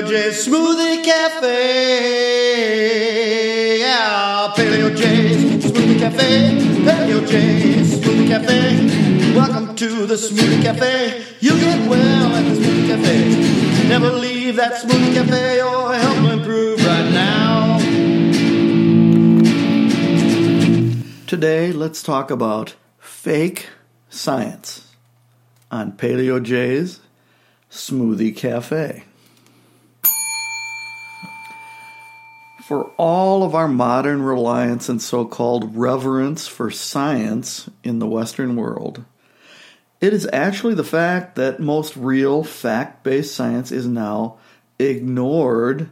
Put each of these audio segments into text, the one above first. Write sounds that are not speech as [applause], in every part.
Paleo J Smoothie Cafe. Yeah, Paleo J Smoothie Cafe. Paleo J Smoothie Cafe. Welcome to the Smoothie Cafe. You get well at the Smoothie Cafe. Never leave that Smoothie Cafe or help improve right now. Today, let's talk about fake science on Paleo J's Smoothie Cafe. For all of our modern reliance and so called reverence for science in the Western world, it is actually the fact that most real fact based science is now ignored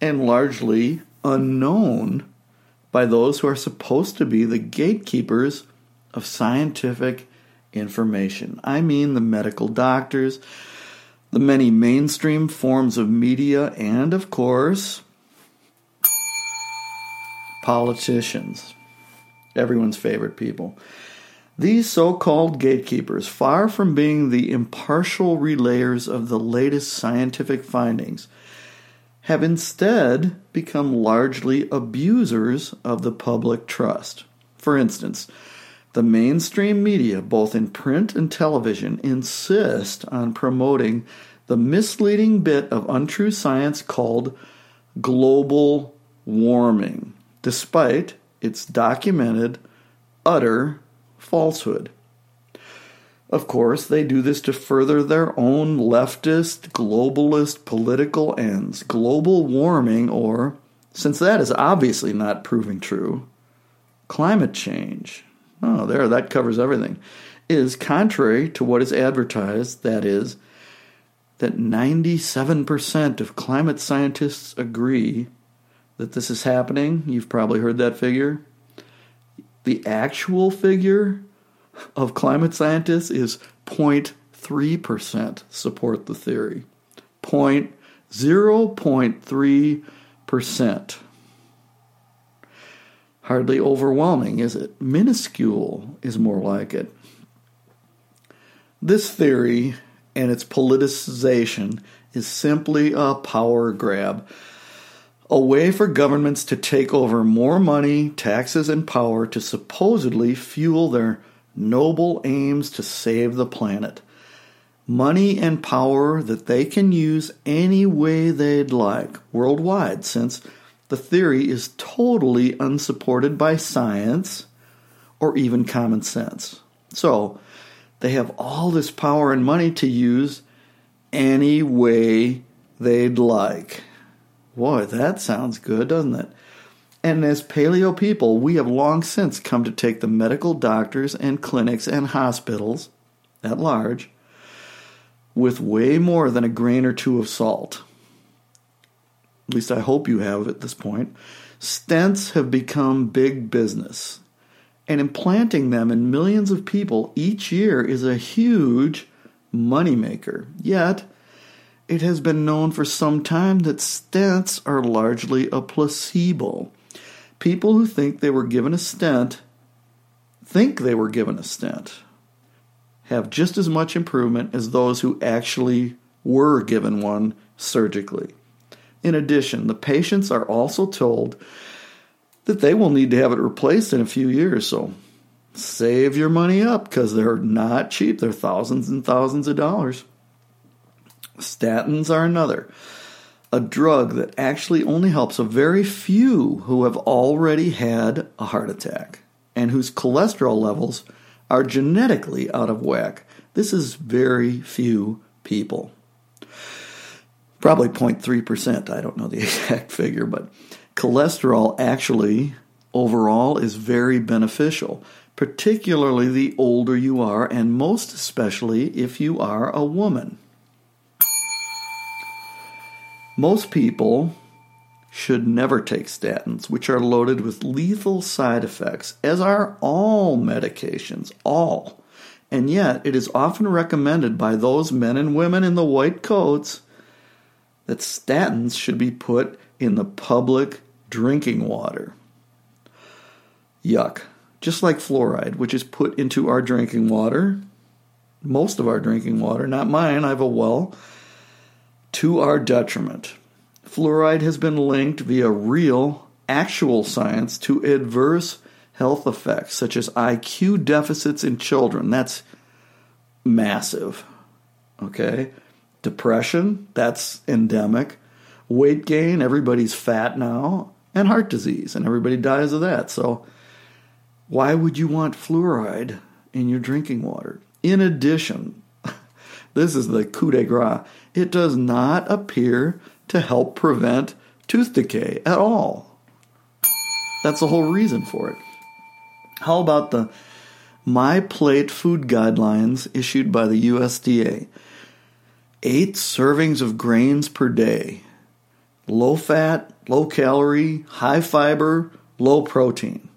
and largely unknown by those who are supposed to be the gatekeepers of scientific information. I mean the medical doctors, the many mainstream forms of media, and of course, politicians, everyone's favorite people. These so called gatekeepers, far from being the impartial relayers of the latest scientific findings, have instead become largely abusers of the public trust. For instance, the mainstream media, both in print and television, insist on promoting the misleading bit of untrue science called global warming despite its documented utter falsehood. Of course, they do this to further their own leftist, globalist political ends. Global warming, or, since that is obviously not proving true, climate change. Oh, there, that covers everything. Is contrary to what is advertised, that is, that 97% of climate scientists agree that this is happening. You've probably heard that figure. The actual figure of climate scientists is 0.3% support the theory. 0.3%. Hardly overwhelming, is it? Minuscule is more like it. This theory and its politicization is simply a power grab a way for governments to take over more money, taxes, and power to supposedly fuel their noble aims to save the planet. Money and power that they can use any way they'd like worldwide, since the theory is totally unsupported by science or even common sense. So, they have all this power and money to use any way they'd like. Boy, that sounds good, doesn't it? And as paleo people, we have long since come to take the medical doctors and clinics and hospitals at large with way more than a grain or two of salt. At least I hope you have at this point. Stents have become big business, and implanting them in millions of people each year is a huge moneymaker. Yet, it has been known for some time that stents are largely a placebo. People who think they were given a stent think they were given a stent have just as much improvement as those who actually were given one surgically. In addition, the patients are also told that they will need to have it replaced in a few years, so save your money up because they're not cheap. They're thousands and thousands of dollars. Statins are another. A drug that actually only helps a very few who have already had a heart attack and whose cholesterol levels are genetically out of whack. This is very few people. Probably 0.3%, I don't know the [laughs] exact figure, but cholesterol actually overall is very beneficial, particularly the older you are, and most especially if you are a woman. Most people should never take statins, which are loaded with lethal side effects, as are all medications, all. And yet, it is often recommended by those men and women in the white coats that statins should be put in the public drinking water. Yuck. Just like fluoride, which is put into our drinking water, most of our drinking water, not mine, I have a well to our detriment. Fluoride has been linked via real, actual science to adverse health effects such as IQ deficits in children. That's massive. Okay? Depression, that's endemic. Weight gain, everybody's fat now. And heart disease, and everybody dies of that. So, why would you want fluoride in your drinking water? In addition, this is the coup de grace, it does not appear to help prevent tooth decay at all. That's the whole reason for it. How about the My Plate food guidelines issued by the USDA? Eight servings of grains per day. Low fat, low calorie, high fiber, low protein.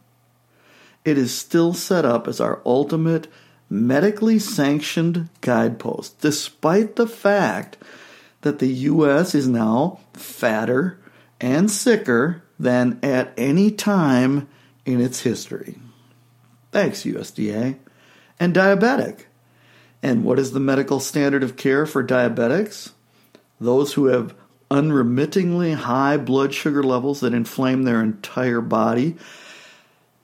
It is still set up as our ultimate medically sanctioned guidepost, despite the fact that the U.S. is now fatter and sicker than at any time in its history. Thanks, USDA. And diabetic. And what is the medical standard of care for diabetics? Those who have unremittingly high blood sugar levels that inflame their entire body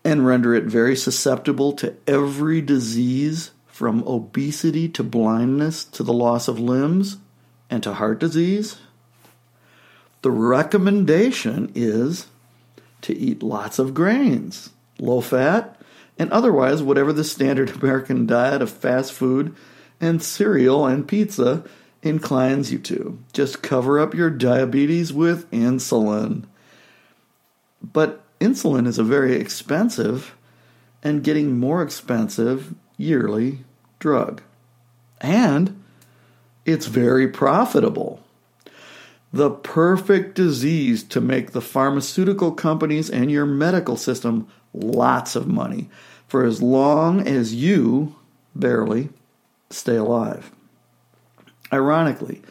and render it very susceptible to every disease from obesity to blindness to the loss of limbs and to heart disease. The recommendation is to eat lots of grains, low fat, and otherwise whatever the standard [laughs] American diet of fast food and cereal and pizza inclines you to. Just cover up your diabetes with insulin. But insulin is a very expensive and getting more expensive yearly drug. And it's very profitable. The perfect disease to make the pharmaceutical companies and your medical system lots of money for as long as you barely stay alive. Ironically,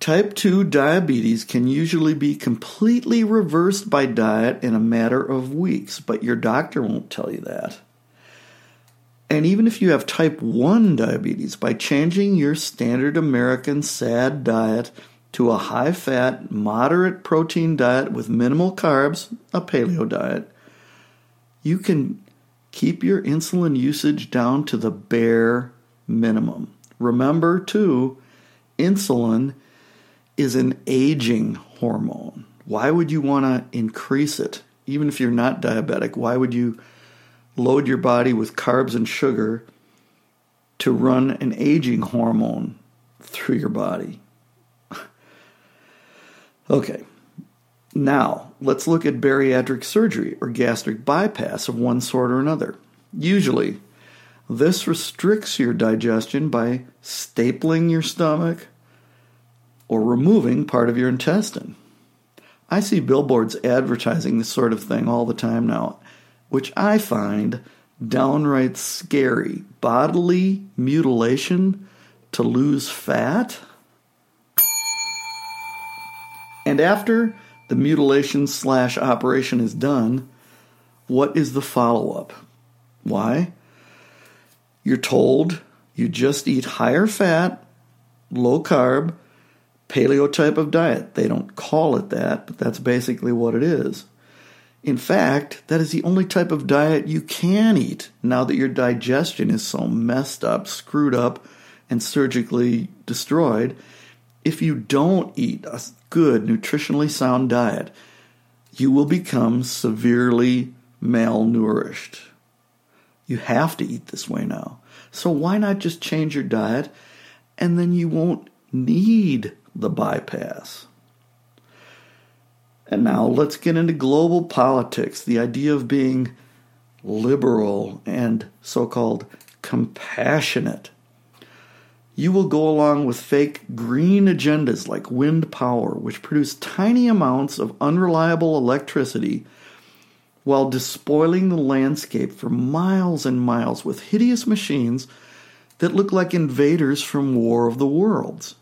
type 2 diabetes can usually be completely reversed by diet in a matter of weeks, but your doctor won't tell you that. And even if you have type 1 diabetes, by changing your standard American SAD diet to a high fat, moderate protein diet with minimal carbs, a paleo diet, you can keep your insulin usage down to the bare minimum. Remember, too, insulin is an aging hormone. Why would you want to increase it? Even if you're not diabetic, why would you load your body with carbs and sugar to run an aging hormone through your body? [laughs] okay, now let's look at bariatric surgery or gastric bypass of one sort or another. Usually, this restricts your digestion by stapling your stomach or removing part of your intestine. I see billboards advertising this sort of thing all the time now, which I find downright scary. Bodily mutilation to lose fat? And after the mutilation slash operation is done, what is the follow up? Why? You're told you just eat higher fat, low carb, paleo type of diet. They don't call it that, but that's basically what it is. In fact, that is the only type of diet you can eat now that your digestion is so messed up, screwed up, and surgically destroyed. If you don't eat a good, nutritionally sound diet, you will become severely malnourished. You have to eat this way now. So why not just change your diet and then you won't need the bypass? And now let's get into global politics. The idea of being liberal and so called compassionate. You will go along with fake green agendas like wind power, which produce tiny amounts of unreliable electricity while despoiling the landscape for miles and miles with hideous machines that look like invaders from War of the Worlds.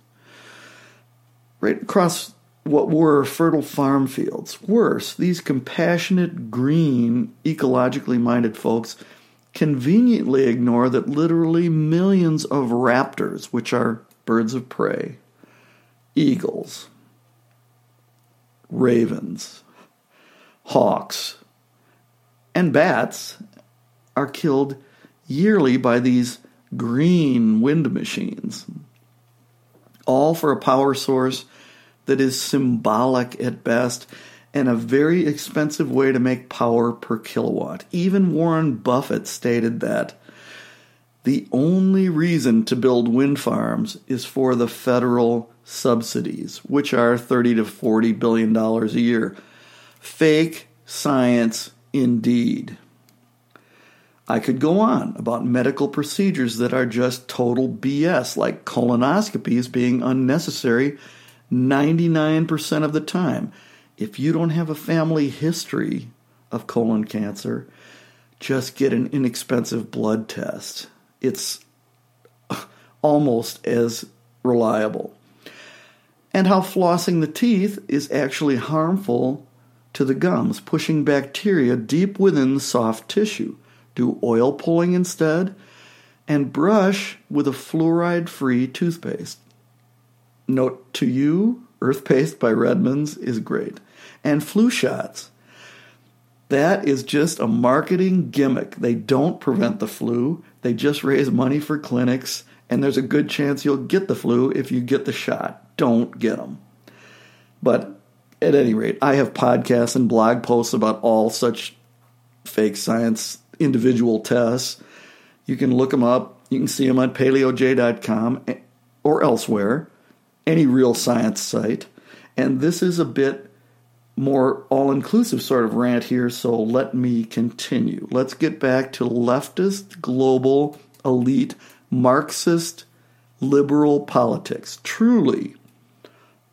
Right across what were fertile farm fields. Worse, these compassionate, green, ecologically minded folks conveniently ignore that literally millions of raptors, which are birds of prey, eagles, ravens, hawks, and bats are killed yearly by these green wind machines, all for a power source that is symbolic at best and a very expensive way to make power per kilowatt. Even Warren Buffett stated that the only reason to build wind farms is for the federal subsidies, which are 30 to 40 billion dollars a year. Fake science indeed. I could go on about medical procedures that are just total BS, like colonoscopies being unnecessary 99% of the time. If you don't have a family history of colon cancer, just get an inexpensive blood test. It's almost as reliable. And how flossing the teeth is actually harmful to the gums, pushing bacteria deep within the soft tissue. Do oil pulling instead, and brush with a fluoride free toothpaste. Note to you, Earth Paste by Redmond's is great. And flu shots. That is just a marketing gimmick. They don't prevent the flu, they just raise money for clinics, and there's a good chance you'll get the flu if you get the shot. Don't get them. But at any rate, I have podcasts and blog posts about all such fake science individual tests. You can look them up. You can see them on paleoj.com eh, or elsewhere, any real science site. And this is a bit more all inclusive sort of rant here, so let me continue. Let's get back to leftist, global, elite, Marxist, liberal politics. Truly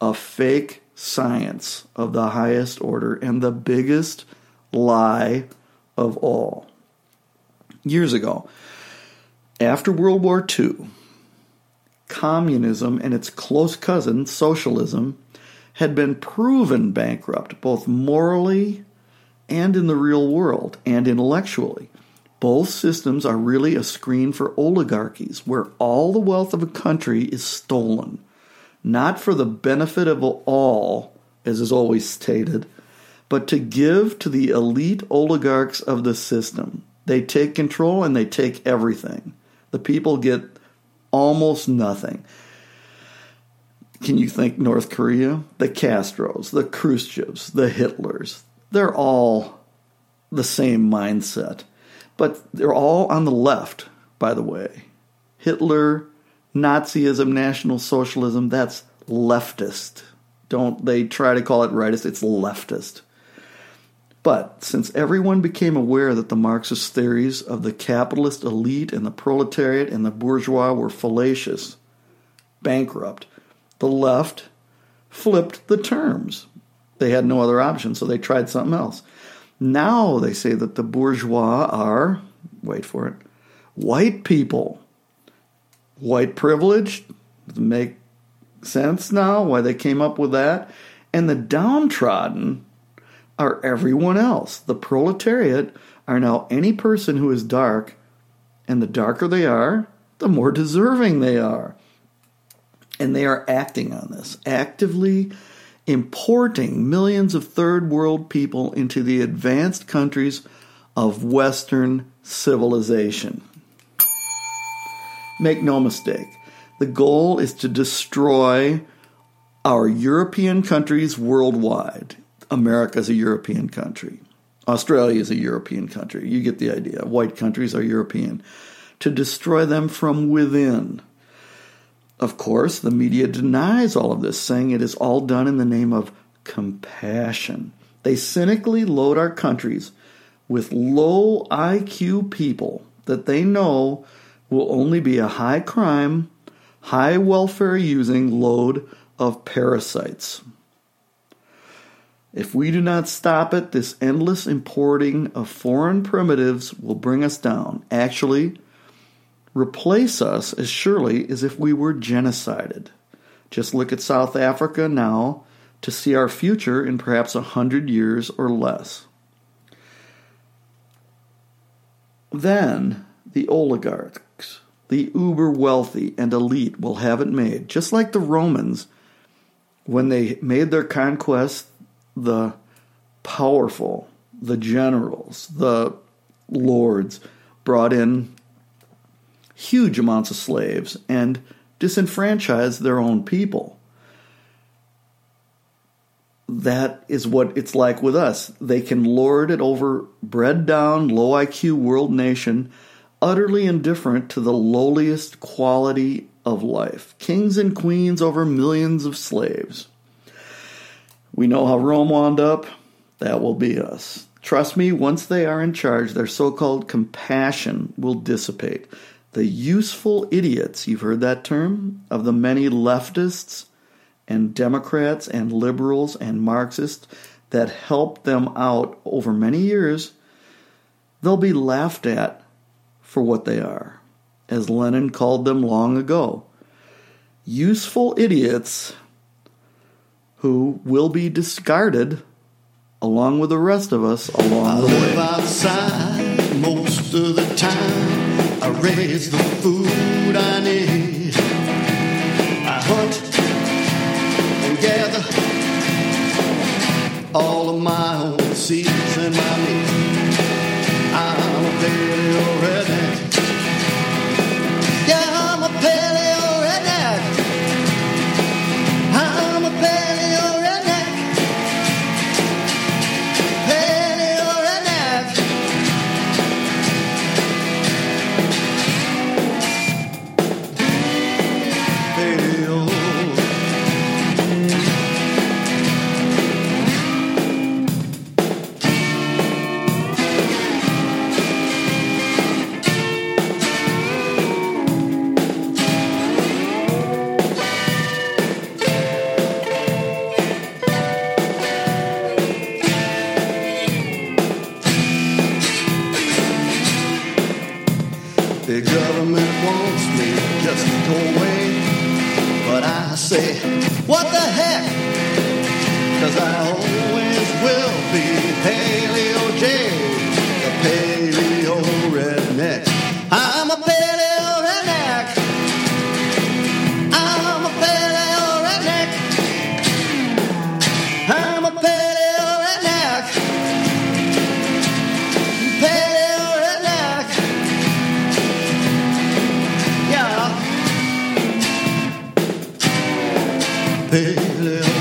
a fake science of the highest order and the biggest lie of all years ago. After World War II, communism and its close cousin, socialism, had been proven bankrupt, both morally and in the real world, and intellectually. Both systems are really a screen for oligarchies, where all the wealth of a country is stolen, not for the benefit of all, as is always stated, but to give to the elite oligarchs of the system. They take control and they take everything. The people get almost nothing. Can you think North Korea? The Castros, the Khrushchevs, the Hitlers. They're all the same mindset. But they're all on the left, by the way. Hitler, Nazism, National Socialism, that's leftist. Don't they try to call it rightist? It's leftist. But since everyone became aware that the Marxist theories of the capitalist elite and the proletariat and the bourgeois were fallacious, bankrupt, the left flipped the terms. They had no other option, so they tried something else. Now they say that the bourgeois are, wait for it, white people. White privilege, make sense now why they came up with that. And the downtrodden are everyone else. The proletariat are now any person who is dark, and the darker they are, the more deserving they are. And they are acting on this, actively importing millions of third world people into the advanced countries of Western civilization. Make no mistake, the goal is to destroy our European countries worldwide. America is a European country. Australia is a European country. You get the idea. White countries are European. To destroy them from within. Of course, the media denies all of this, saying it is all done in the name of compassion. They cynically load our countries with low IQ people that they know will only be a high crime, high welfare using load of parasites. If we do not stop it, this endless importing of foreign primitives will bring us down. Actually, replace us as surely as if we were genocided. Just look at South Africa now to see our future in perhaps a hundred years or less. Then the oligarchs, the uber wealthy and elite, will have it made, just like the Romans when they made their conquest, the powerful, the generals, the lords brought in huge amounts of slaves and disenfranchised their own people. That is what it's like with us. They can lord it over bred down, low IQ world nation, utterly indifferent to the lowliest quality of life. Kings and queens over millions of slaves. We know how Rome wound up. That will be us. Trust me, once they are in charge, their so called compassion will dissipate. The useful idiots, you've heard that term, of the many leftists and Democrats and liberals and Marxists that helped them out over many years, they'll be laughed at for what they are, as Lenin called them long ago. Useful idiots who will be discarded along with the rest of us along I the live way. outside most of the time. I raise the food I need. I hunt and gather all of my own seeds and my meat. I'm a The government wants me just to go away. But I say, what the heck? Cause I always will be Paleo J, the Paleo Redneck. I'm a Yeah. Paleo